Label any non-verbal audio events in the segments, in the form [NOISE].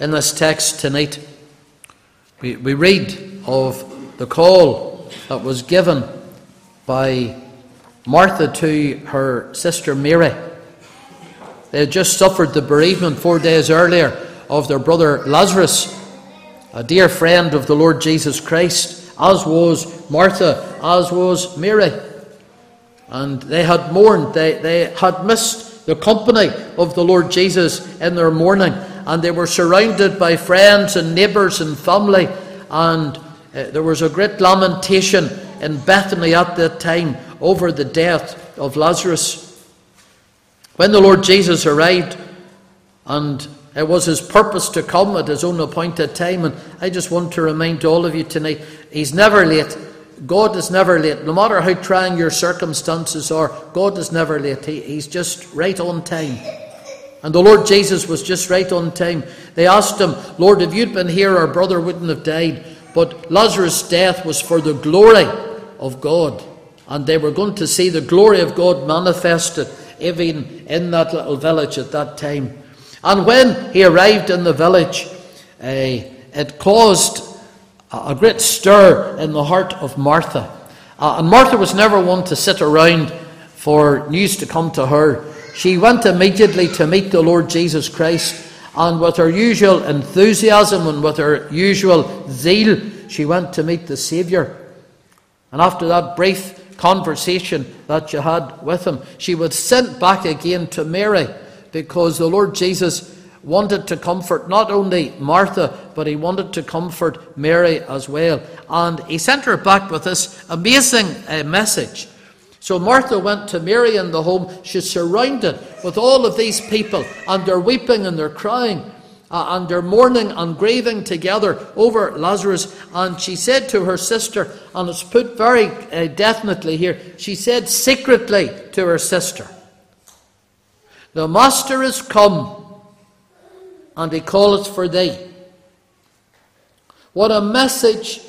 in this text tonight. We, we read of the call that was given by Martha to her sister Mary. They had just suffered the bereavement four days earlier of their brother Lazarus, a dear friend of the Lord Jesus Christ, as was Martha, as was Mary. And they had mourned, they, they had missed the company of the Lord Jesus in their mourning, and they were surrounded by friends and neighbours and family, and uh, there was a great lamentation in Bethany at that time over the death of Lazarus. When the Lord Jesus arrived, and it was his purpose to come at his own appointed time, and I just want to remind all of you tonight, he's never late. God is never late. No matter how trying your circumstances are, God is never late. He, he's just right on time. And the Lord Jesus was just right on time. They asked him, Lord, if you'd been here, our brother wouldn't have died. But Lazarus' death was for the glory of God. And they were going to see the glory of God manifested even in that little village at that time. And when he arrived in the village, uh, it caused a great stir in the heart of Martha. Uh, and Martha was never one to sit around for news to come to her. She went immediately to meet the Lord Jesus Christ, and with her usual enthusiasm and with her usual zeal, she went to meet the Saviour. And after that brief conversation that she had with him, she was sent back again to Mary because the Lord Jesus wanted to comfort not only Martha, but he wanted to comfort Mary as well. And he sent her back with this amazing uh, message. So Martha went to Mary in the home. She's surrounded with all of these people, and they're weeping and they're crying. Uh, and they're mourning and grieving together over Lazarus. And she said to her sister, and it's put very uh, definitely here, she said secretly to her sister, The Master is come, and he calleth for thee. What a message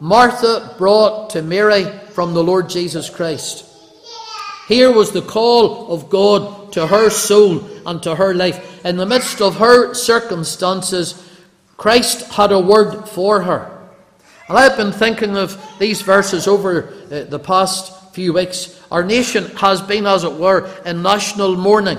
Martha brought to Mary from the Lord Jesus Christ. Here was the call of God to her soul and to her life. In the midst of her circumstances, Christ had a word for her. And I've been thinking of these verses over uh, the past few weeks. Our nation has been, as it were, in national mourning.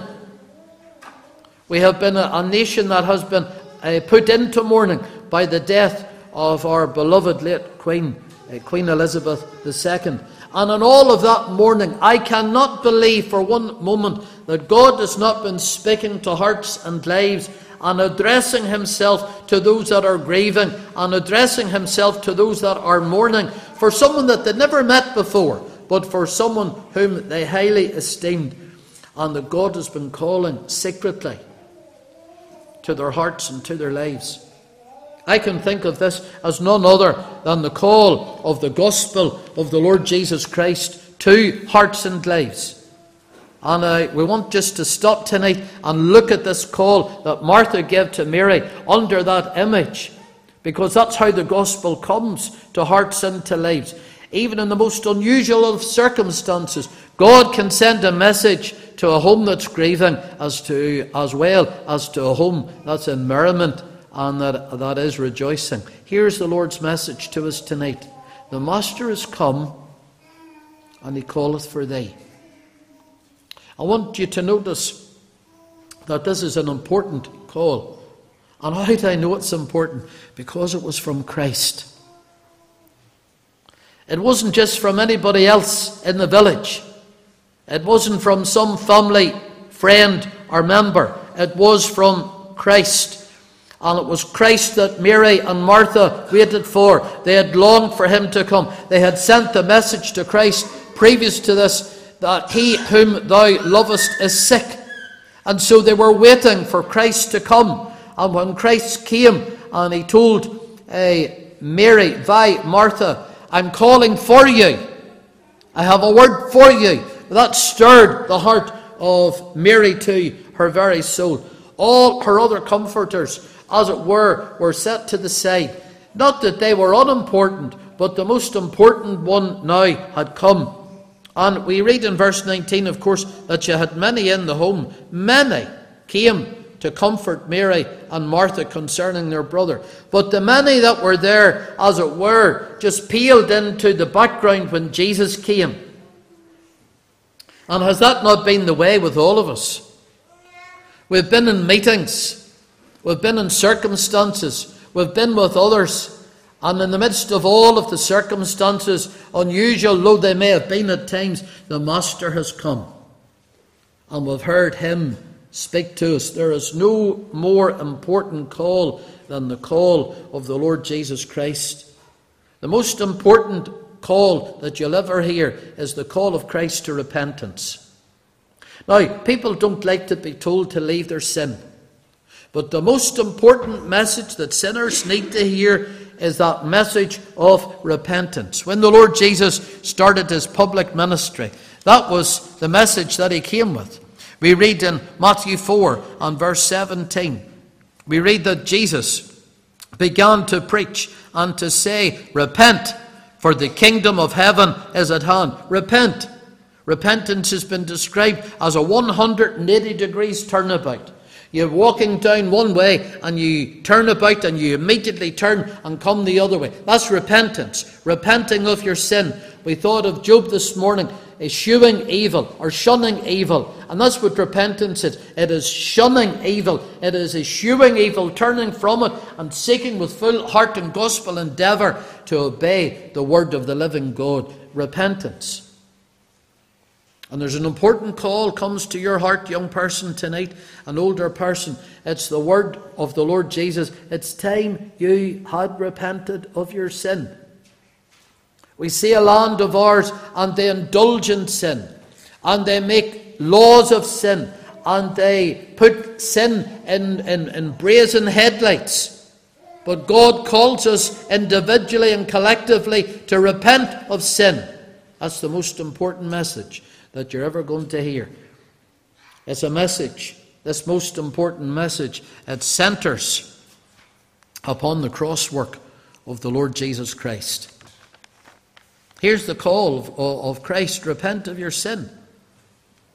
We have been a, a nation that has been uh, put into mourning by the death of our beloved late Queen, uh, Queen Elizabeth II. And in all of that mourning, I cannot believe for one moment that God has not been speaking to hearts and lives and addressing himself to those that are grieving and addressing himself to those that are mourning for someone that they never met before, but for someone whom they highly esteemed, and that God has been calling secretly to their hearts and to their lives. I can think of this as none other than the call of the gospel of the Lord Jesus Christ to hearts and lives. And uh, we want just to stop tonight and look at this call that Martha gave to Mary under that image. Because that's how the gospel comes to hearts and to lives. Even in the most unusual of circumstances, God can send a message to a home that's grieving as, to, as well as to a home that's in merriment and that, that is rejoicing. Here's the Lord's message to us tonight The Master is come, and he calleth for thee. I want you to notice that this is an important call. And how do I know it's important? Because it was from Christ. It wasn't just from anybody else in the village. It wasn't from some family, friend, or member. It was from Christ. And it was Christ that Mary and Martha waited for. They had longed for him to come. They had sent the message to Christ previous to this that he whom thou lovest is sick. And so they were waiting for Christ to come. And when Christ came and he told uh, Mary, Vi, Martha, I'm calling for you. I have a word for you. That stirred the heart of Mary to her very soul. All her other comforters as it were, were set to the side. Not that they were unimportant, but the most important one now had come. And we read in verse 19, of course, that she had many in the home. Many came to comfort Mary and Martha concerning their brother. But the many that were there, as it were, just peeled into the background when Jesus came. And has that not been the way with all of us? We've been in meetings, we've been in circumstances, we've been with others, and in the midst of all of the circumstances, unusual though they may have been at times, the Master has come. And we've heard him speak to us. There is no more important call than the call of the Lord Jesus Christ. The most important call that you'll ever hear is the call of Christ to repentance. Now, people don't like to be told to leave their sin. But the most important message that sinners need to hear is that message of repentance. When the Lord Jesus started his public ministry, that was the message that he came with. We read in Matthew 4 and verse 17, we read that Jesus began to preach and to say, Repent, for the kingdom of heaven is at hand. Repent. Repentance has been described as a 180 degrees turnabout. You're walking down one way and you turn about and you immediately turn and come the other way. That's repentance, repenting of your sin. We thought of Job this morning, eschewing evil or shunning evil. And that's what repentance is. It is shunning evil, it is eschewing evil, turning from it and seeking with full heart and gospel endeavour to obey the word of the living God. Repentance. And there's an important call comes to your heart, young person, tonight, an older person. It's the word of the Lord Jesus. It's time you had repented of your sin. We see a land of ours, and they indulge in sin, and they make laws of sin, and they put sin in, in, in brazen headlights. But God calls us individually and collectively to repent of sin. That's the most important message that you're ever going to hear. It's a message, this most important message, it centres upon the cross work of the Lord Jesus Christ. Here's the call of, of Christ repent of your sin.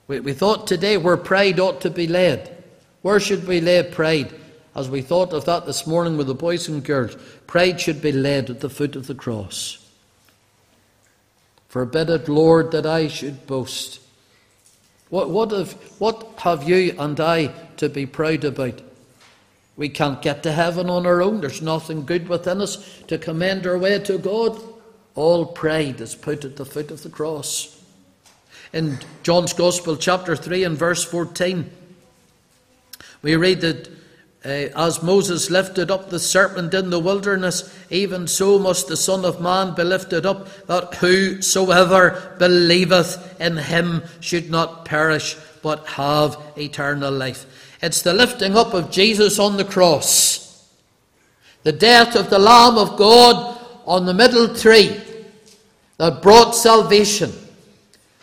We, we thought today where pride ought to be laid. Where should we lay pride? As we thought of that this morning with the boys and girls, pride should be laid at the foot of the cross. Forbid it, Lord, that I should boast. What, what, have, what have you and I to be proud about? We can't get to heaven on our own. There's nothing good within us to commend our way to God. All pride is put at the foot of the cross. In John's Gospel, chapter 3 and verse 14, we read that uh, as Moses lifted up the serpent in the wilderness, even so must the Son of Man be lifted up, that whosoever believeth in him should not perish, but have eternal life. It's the lifting up of Jesus on the cross, the death of the Lamb of God on the middle tree that brought salvation,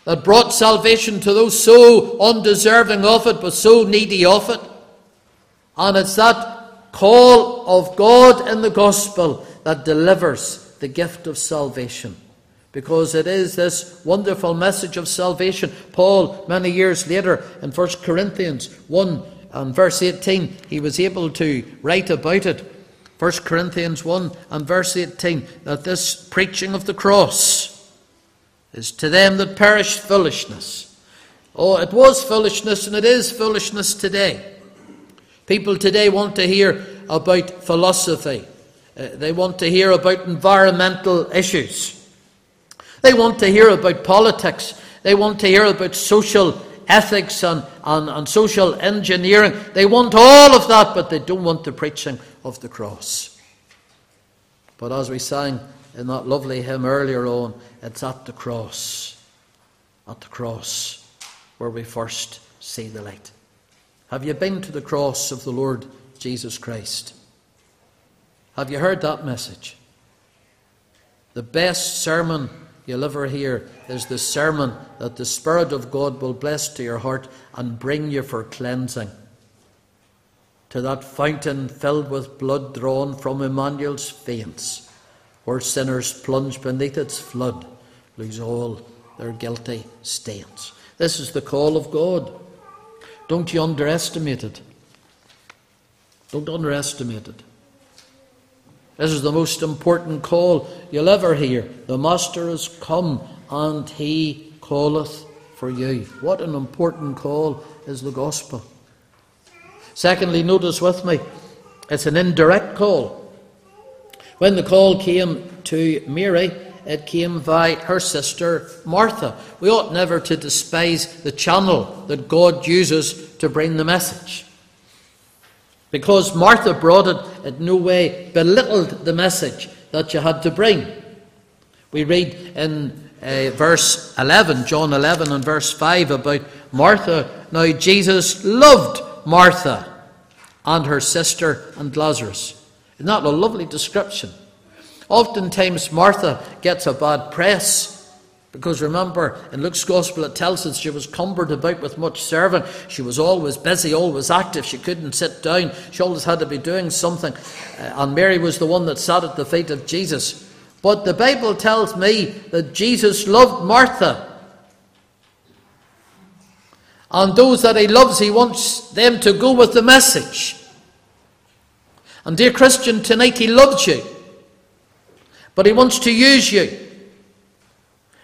that brought salvation to those so undeserving of it, but so needy of it. And it's that call of God in the gospel that delivers the gift of salvation. Because it is this wonderful message of salvation. Paul, many years later, in 1 Corinthians 1 and verse 18, he was able to write about it. 1 Corinthians 1 and verse 18, that this preaching of the cross is to them that perish foolishness. Oh, it was foolishness and it is foolishness today. People today want to hear about philosophy. Uh, they want to hear about environmental issues. They want to hear about politics. They want to hear about social ethics and, and, and social engineering. They want all of that, but they don't want the preaching of the cross. But as we sang in that lovely hymn earlier on, it's at the cross, at the cross, where we first see the light. Have you been to the cross of the Lord Jesus Christ? Have you heard that message? The best sermon you'll ever hear is the sermon that the Spirit of God will bless to your heart and bring you for cleansing. To that fountain filled with blood drawn from Emmanuel's veins, where sinners plunge beneath its flood, lose all their guilty stains. This is the call of God. Don't you underestimate it. Don't underestimate it. This is the most important call you'll ever hear. The Master has come, and he calleth for you. What an important call is the gospel. Secondly, notice with me, it's an indirect call. When the call came to Mary, it came by her sister Martha. We ought never to despise the channel that God uses to bring the message. Because Martha brought it, it no way belittled the message that you had to bring. We read in uh, verse 11, John 11 and verse 5, about Martha. Now, Jesus loved Martha and her sister and Lazarus. Isn't that a lovely description? Oftentimes, Martha gets a bad press. Because remember, in Luke's Gospel it tells us she was cumbered about with much serving. She was always busy, always active. She couldn't sit down. She always had to be doing something. Uh, and Mary was the one that sat at the feet of Jesus. But the Bible tells me that Jesus loved Martha. And those that he loves, he wants them to go with the message. And dear Christian, tonight he loves you. But he wants to use you.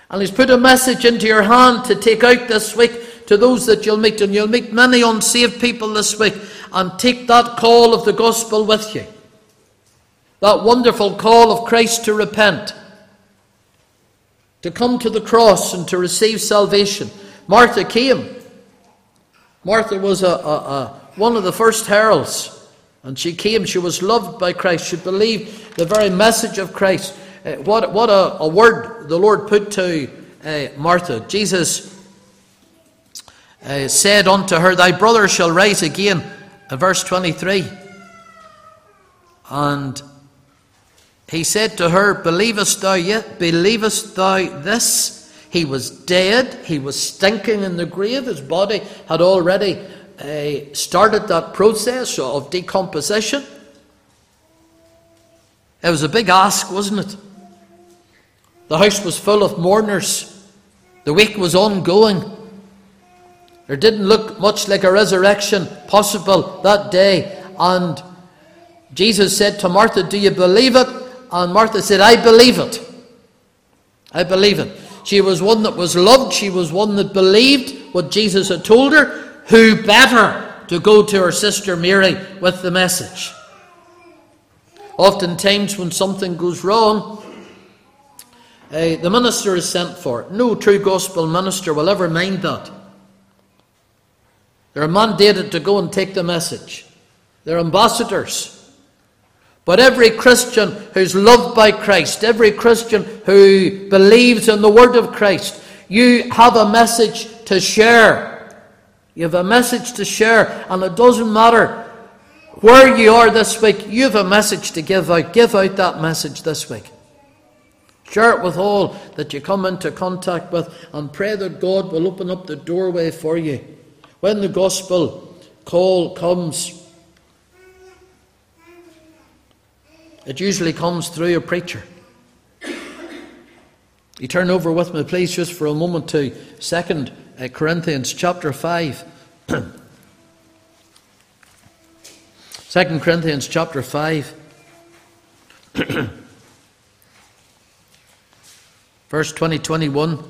And he's put a message into your hand to take out this week to those that you'll meet. And you'll meet many unsaved people this week. And take that call of the gospel with you. That wonderful call of Christ to repent, to come to the cross and to receive salvation. Martha came. Martha was a, a, a, one of the first heralds. And she came, she was loved by Christ. She believed the very message of Christ. Uh, what what a, a, word the Lord put to uh, Martha. Jesus uh, said unto her, Thy brother shall rise again. In verse 23. And he said to her, Believest thou yet? Believest thou this? He was dead. He was stinking in the grave. His body had already uh, started that process of decomposition. It was a big ask, wasn't it? The house was full of mourners. The week was ongoing. There didn't look much like a resurrection possible that day. And Jesus said to Martha, Do you believe it? And Martha said, I believe it. I believe it. She was one that was loved. She was one that believed what Jesus had told her. Who better to go to her sister Mary with the message? Oftentimes, when something goes wrong, uh, the minister is sent for. No true gospel minister will ever mind that. They're mandated to go and take the message. They're ambassadors. But every Christian who's loved by Christ, every Christian who believes in the word of Christ, you have a message to share. You have a message to share, and it doesn't matter where you are this week, you have a message to give out. Give out that message this week. Share it with all that you come into contact with, and pray that God will open up the doorway for you. When the gospel call comes, It usually comes through a preacher. You turn over with me, please, just for a moment to 2 uh, Uh, Corinthians chapter 5. [CLEARS THROAT] 2 Corinthians chapter 5. [CLEARS THROAT] Verse 20, 21.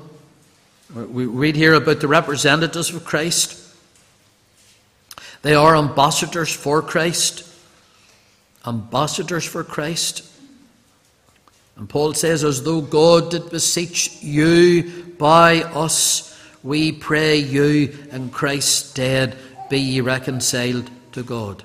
We read here about the representatives of Christ. They are ambassadors for Christ ambassadors for Christ. And Paul says, as though God did beseech you by us, we pray you in Christ's stead be ye reconciled to God.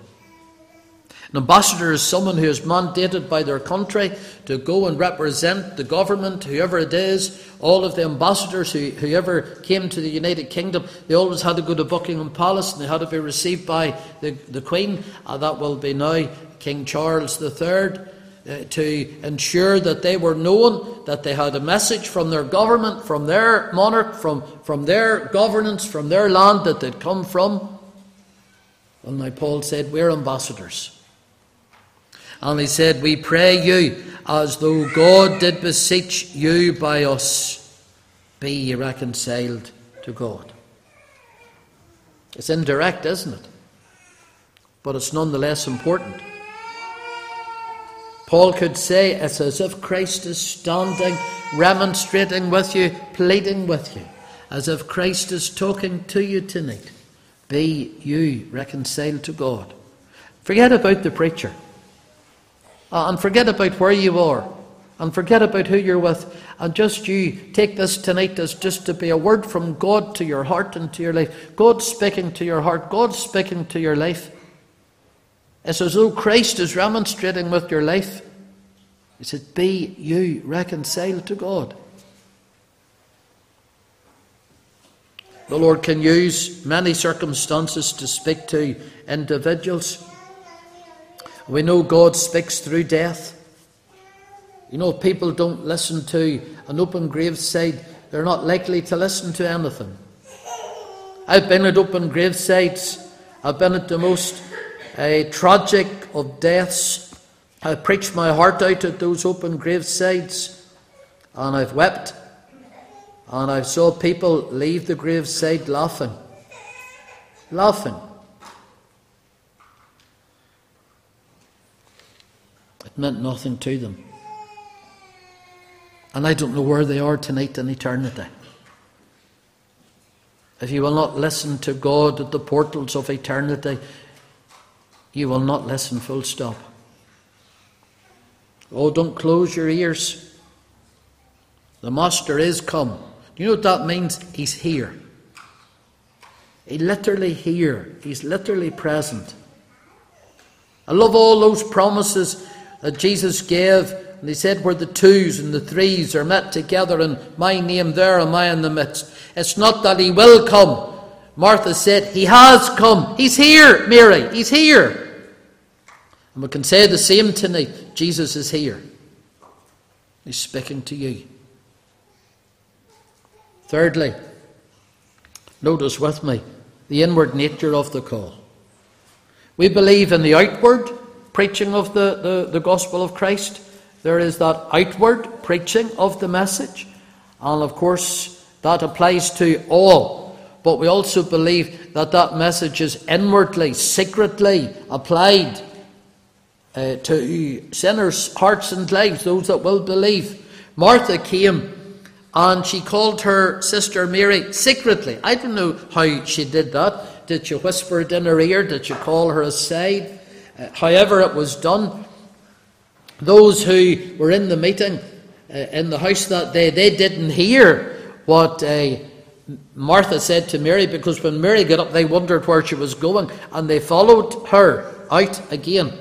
An ambassador is someone who is mandated by their country to go and represent the government, whoever it is. All of the ambassadors who, whoever came to the United Kingdom, they always had to go to Buckingham Palace and they had to be received by the, the Queen. Uh, that will be now King Charles III. Uh, to ensure that they were known, that they had a message from their government, from their monarch, from, from their governance, from their land that they'd come from. And now Paul said, We're ambassadors. And he said, We pray you as though God did beseech you by us, be reconciled to God. It's indirect, isn't it? but it's nonetheless important. Paul could say it's as if Christ is standing, remonstrating with you, pleading with you, as if Christ is talking to you tonight. Be you reconciled to God. Forget about the preacher. Uh, and forget about where you are. And forget about who you're with. And just you take this tonight as just to be a word from God to your heart and to your life. God speaking to your heart. God speaking to your life. It's as though Christ is remonstrating with your life. He said, Be you reconciled to God. The Lord can use many circumstances to speak to individuals. We know God speaks through death. You know, people don't listen to an open graveside, they're not likely to listen to anything. I've been at open gravesides, I've been at the most uh, tragic of deaths. I preached my heart out at those open gravesides, and I've wept, and I saw people leave the graveside laughing. Laughing. It meant nothing to them. And I don't know where they are tonight in eternity. If you will not listen to God at the portals of eternity, you will not listen full stop. Oh, don't close your ears. The Master is come. Do you know what that means? He's here. He's literally here. He's literally present. I love all those promises that Jesus gave. And he said, where the twos and the threes are met together in my name, there am I in the midst. It's not that he will come. Martha said, He has come. He's here, Mary. He's here. And we can say the same tonight Jesus is here. He's speaking to you. Thirdly, notice with me the inward nature of the call. We believe in the outward preaching of the, the, the gospel of Christ. There is that outward preaching of the message. And of course, that applies to all. But we also believe that that message is inwardly, secretly applied uh, to sinners' hearts and lives, those that will believe. Martha came and she called her sister Mary secretly. I don't know how she did that. Did she whisper it in her ear? Did she call her aside? Uh, however, it was done. Those who were in the meeting uh, in the house that day, they didn't hear what Martha said to Mary because when Mary got up, they wondered where she was going and they followed her out again.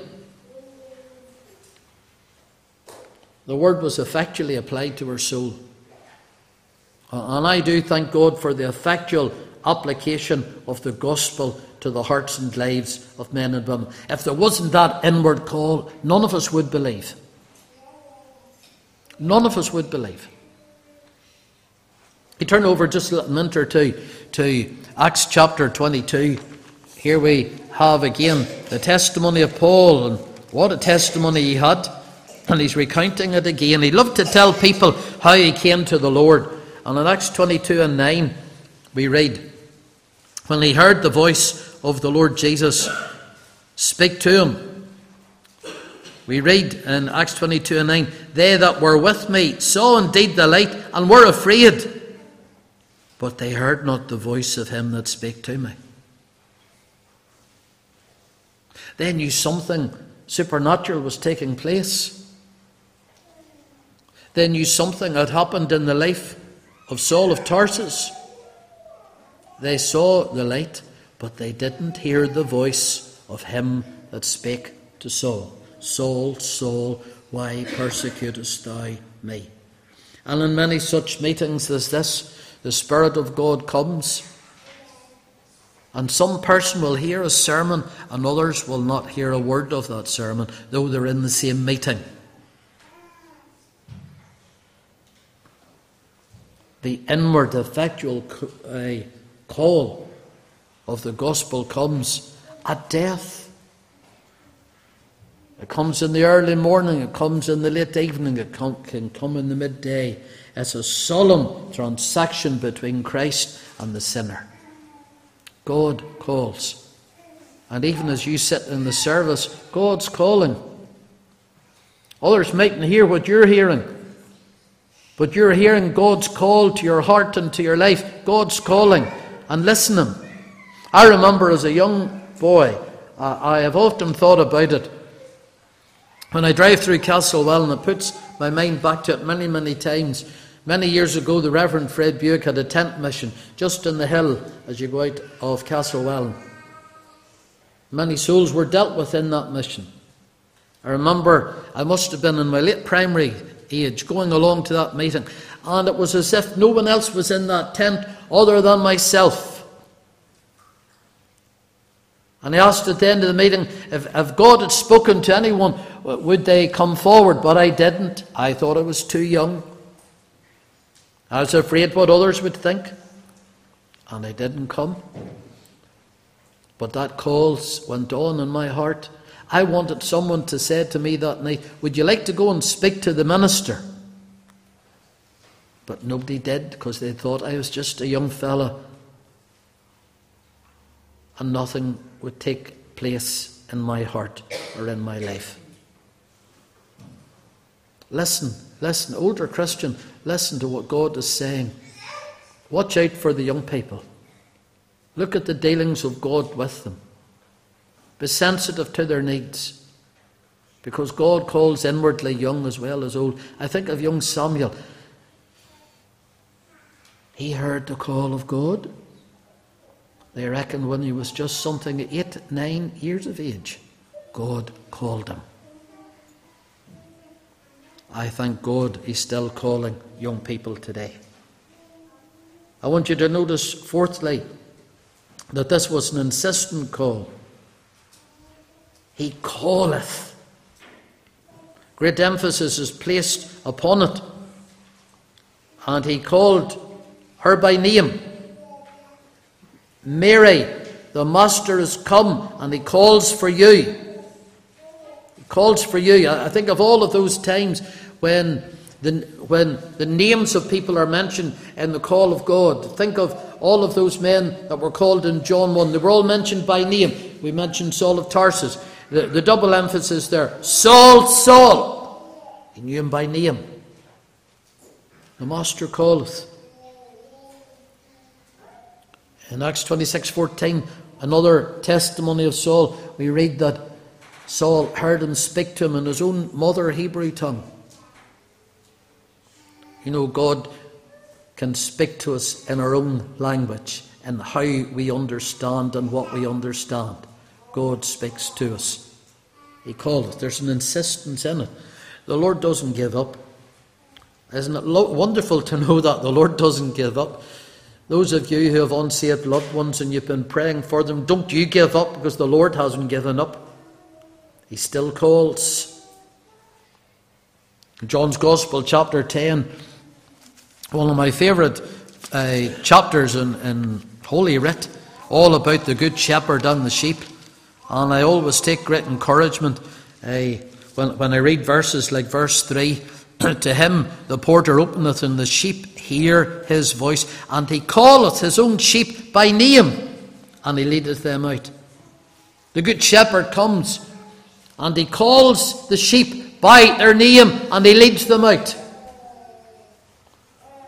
The word was effectually applied to her soul. And I do thank God for the effectual application of the gospel to the hearts and lives of men and women. If there wasn't that inward call, none of us would believe. None of us would believe. You turn over just a minute or two to Acts chapter 22. Here we have again the testimony of Paul, and what a testimony he had. And he's recounting it again. He loved to tell people how he came to the Lord. And in Acts 22 and 9, we read, When he heard the voice of the Lord Jesus speak to him, we read in Acts 22 and 9, They that were with me saw indeed the light and were afraid, but they heard not the voice of him that spake to me. They knew something supernatural was taking place. They knew something had happened in the life of Saul of Tarsus. They saw the light, but they didn't hear the voice of him that spake to Saul. Saul, Saul, why persecutest thou me? And in many such meetings as this, the Spirit of God comes. And some person will hear a sermon, and others will not hear a word of that sermon, though they're in the same meeting. The inward, effectual call of the gospel comes at death. It comes in the early morning, it comes in the late evening, it can come in the midday. It's a solemn transaction between Christ and the sinner. God calls, And even as you sit in the service, God's calling. Others mightn't hear what you're hearing, but you're hearing God's call to your heart and to your life. God's calling and listening. I remember as a young boy, uh, I have often thought about it. When I drive through Castlewellan, it puts my mind back to it many, many times. Many years ago, the Reverend Fred Buick had a tent mission just in the hill as you go out of Castlewellan. Many souls were dealt with in that mission. I remember I must have been in my late primary age going along to that meeting, and it was as if no one else was in that tent other than myself. And I asked at the end of the meeting if, if God had spoken to anyone, would they come forward? But I didn't. I thought I was too young. I was afraid what others would think. And I didn't come. But that call went on in my heart. I wanted someone to say to me that night, Would you like to go and speak to the minister? But nobody did because they thought I was just a young fella and nothing would take place in my heart or in my life. Listen, listen, older Christian, listen to what God is saying. Watch out for the young people. Look at the dealings of God with them. Be sensitive to their needs. Because God calls inwardly young as well as old. I think of young Samuel. He heard the call of God. They reckon when he was just something eight, nine years of age, God called him. I thank God he's still calling young people today. I want you to notice, fourthly, that this was an insistent call. He calleth. Great emphasis is placed upon it. And he called her by name. Mary, the Master has come and he calls for you. He calls for you. I think of all of those times when the, when the names of people are mentioned in the call of God. Think of all of those men that were called in John 1. They were all mentioned by name. We mentioned Saul of Tarsus. The, the double emphasis there Saul, Saul. He knew him by name. The Master calleth. In Acts 26 14, another testimony of Saul, we read that Saul heard him speak to him in his own mother Hebrew tongue. You know, God can speak to us in our own language and how we understand and what we understand. God speaks to us. He calls. There's an insistence in it. The Lord doesn't give up. Isn't it wonderful to know that the Lord doesn't give up? Those of you who have unsaved loved ones and you've been praying for them, don't you give up because the Lord hasn't given up. He still calls. John's Gospel, chapter 10, one of my favourite uh, chapters in, in Holy Writ, all about the Good Shepherd and the sheep. And I always take great encouragement uh, when, when I read verses like verse 3 [CLEARS THROAT] To him the porter openeth, and the sheep hear his voice, and he calleth his own sheep by name, and he leadeth them out. The good shepherd comes, and he calls the sheep by their name, and he leads them out.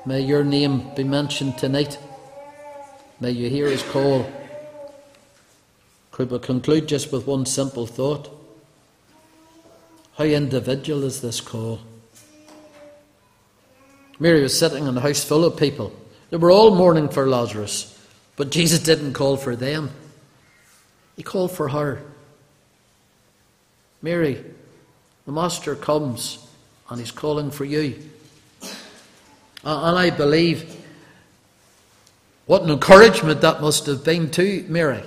May your name be mentioned tonight. May you hear his call. Could we conclude just with one simple thought? How individual is this call? Mary was sitting in a house full of people. They were all mourning for Lazarus, but Jesus didn't call for them. He called for her. Mary, the Master comes and he's calling for you. And I believe what an encouragement that must have been to Mary.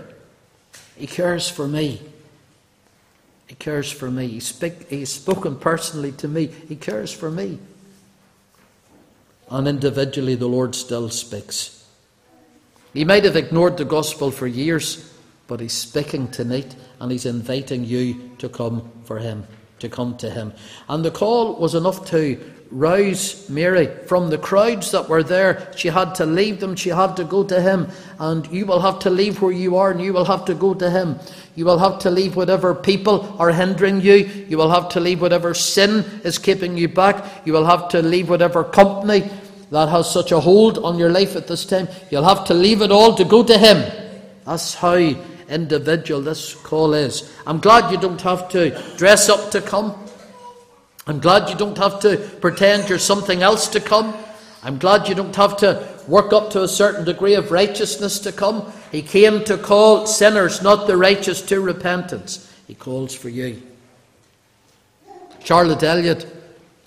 He cares for me. He cares for me. He speak, he's spoken personally to me. He cares for me and individually the Lord still speaks. He might have ignored the gospel for years, but He's speaking tonight and He's inviting you to come for Him, to come to Him. And the call was enough to rouse Mary from the crowds that were there. She had to leave them, she had to go to him. And you will have to leave where you are and you will have to go to him. You will have to leave whatever people are hindering you. You will have to leave whatever sin is keeping you back. You will have to leave whatever company that has such a hold on your life at this time. You'll have to leave it all to go to him. That's how individual this call is. I'm glad you don't have to dress up to come. I'm glad you don't have to pretend you're something else to come. I'm glad you don't have to work up to a certain degree of righteousness to come. He came to call sinners, not the righteous, to repentance. He calls for you. Charlotte Elliott,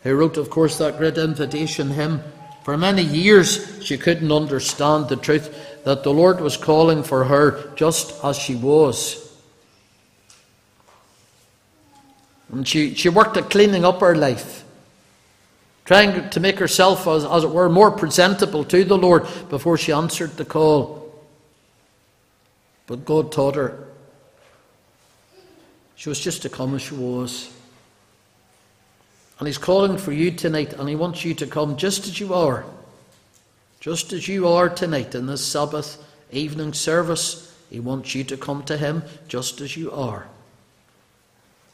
who wrote, of course, that great invitation hymn, for many years she couldn't understand the truth that the Lord was calling for her just as she was. And she, she worked at cleaning up her life, trying to make herself, as, as it were, more presentable to the Lord before she answered the call. But God taught her she was just to come as she was. And He's calling for you tonight, and He wants you to come just as you are. Just as you are tonight in this Sabbath evening service, He wants you to come to Him just as you are.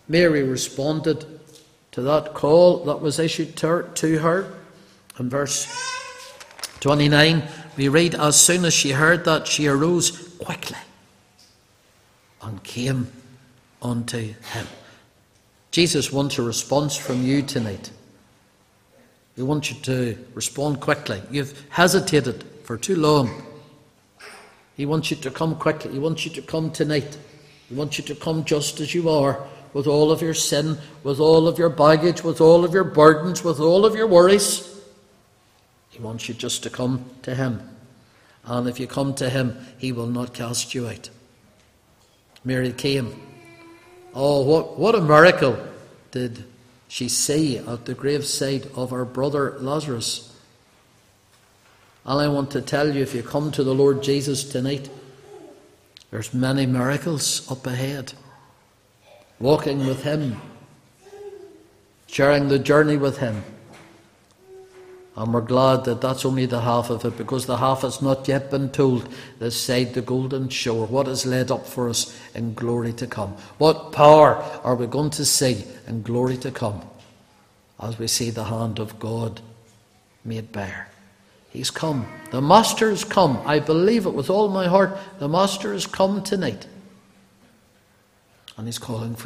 Mary responded to that call that was issued to her. In verse 29, we read, As soon as she heard that, she arose quickly and came unto him. Jesus wants a response from you tonight. He wants you to respond quickly. You've hesitated for too long. He wants you to come quickly. He wants you to come tonight. He wants you to come just as you are with all of your sin, with all of your baggage, with all of your burdens, with all of your worries. He wants you just to come to Him. And if you come to Him, He will not cast you out. Mary came. Oh, what, what a miracle did she see at the graveside of her brother Lazarus. And I want to tell you if you come to the Lord Jesus tonight, there's many miracles up ahead walking with Him, sharing the journey with Him. And we're glad that that's only the half of it because the half has not yet been told this side the golden shore. What is laid up for us in glory to come? What power are we going to see in glory to come as we see the hand of God made bare? He's come. The Master has come. I believe it with all my heart. The Master has come tonight. And He's calling for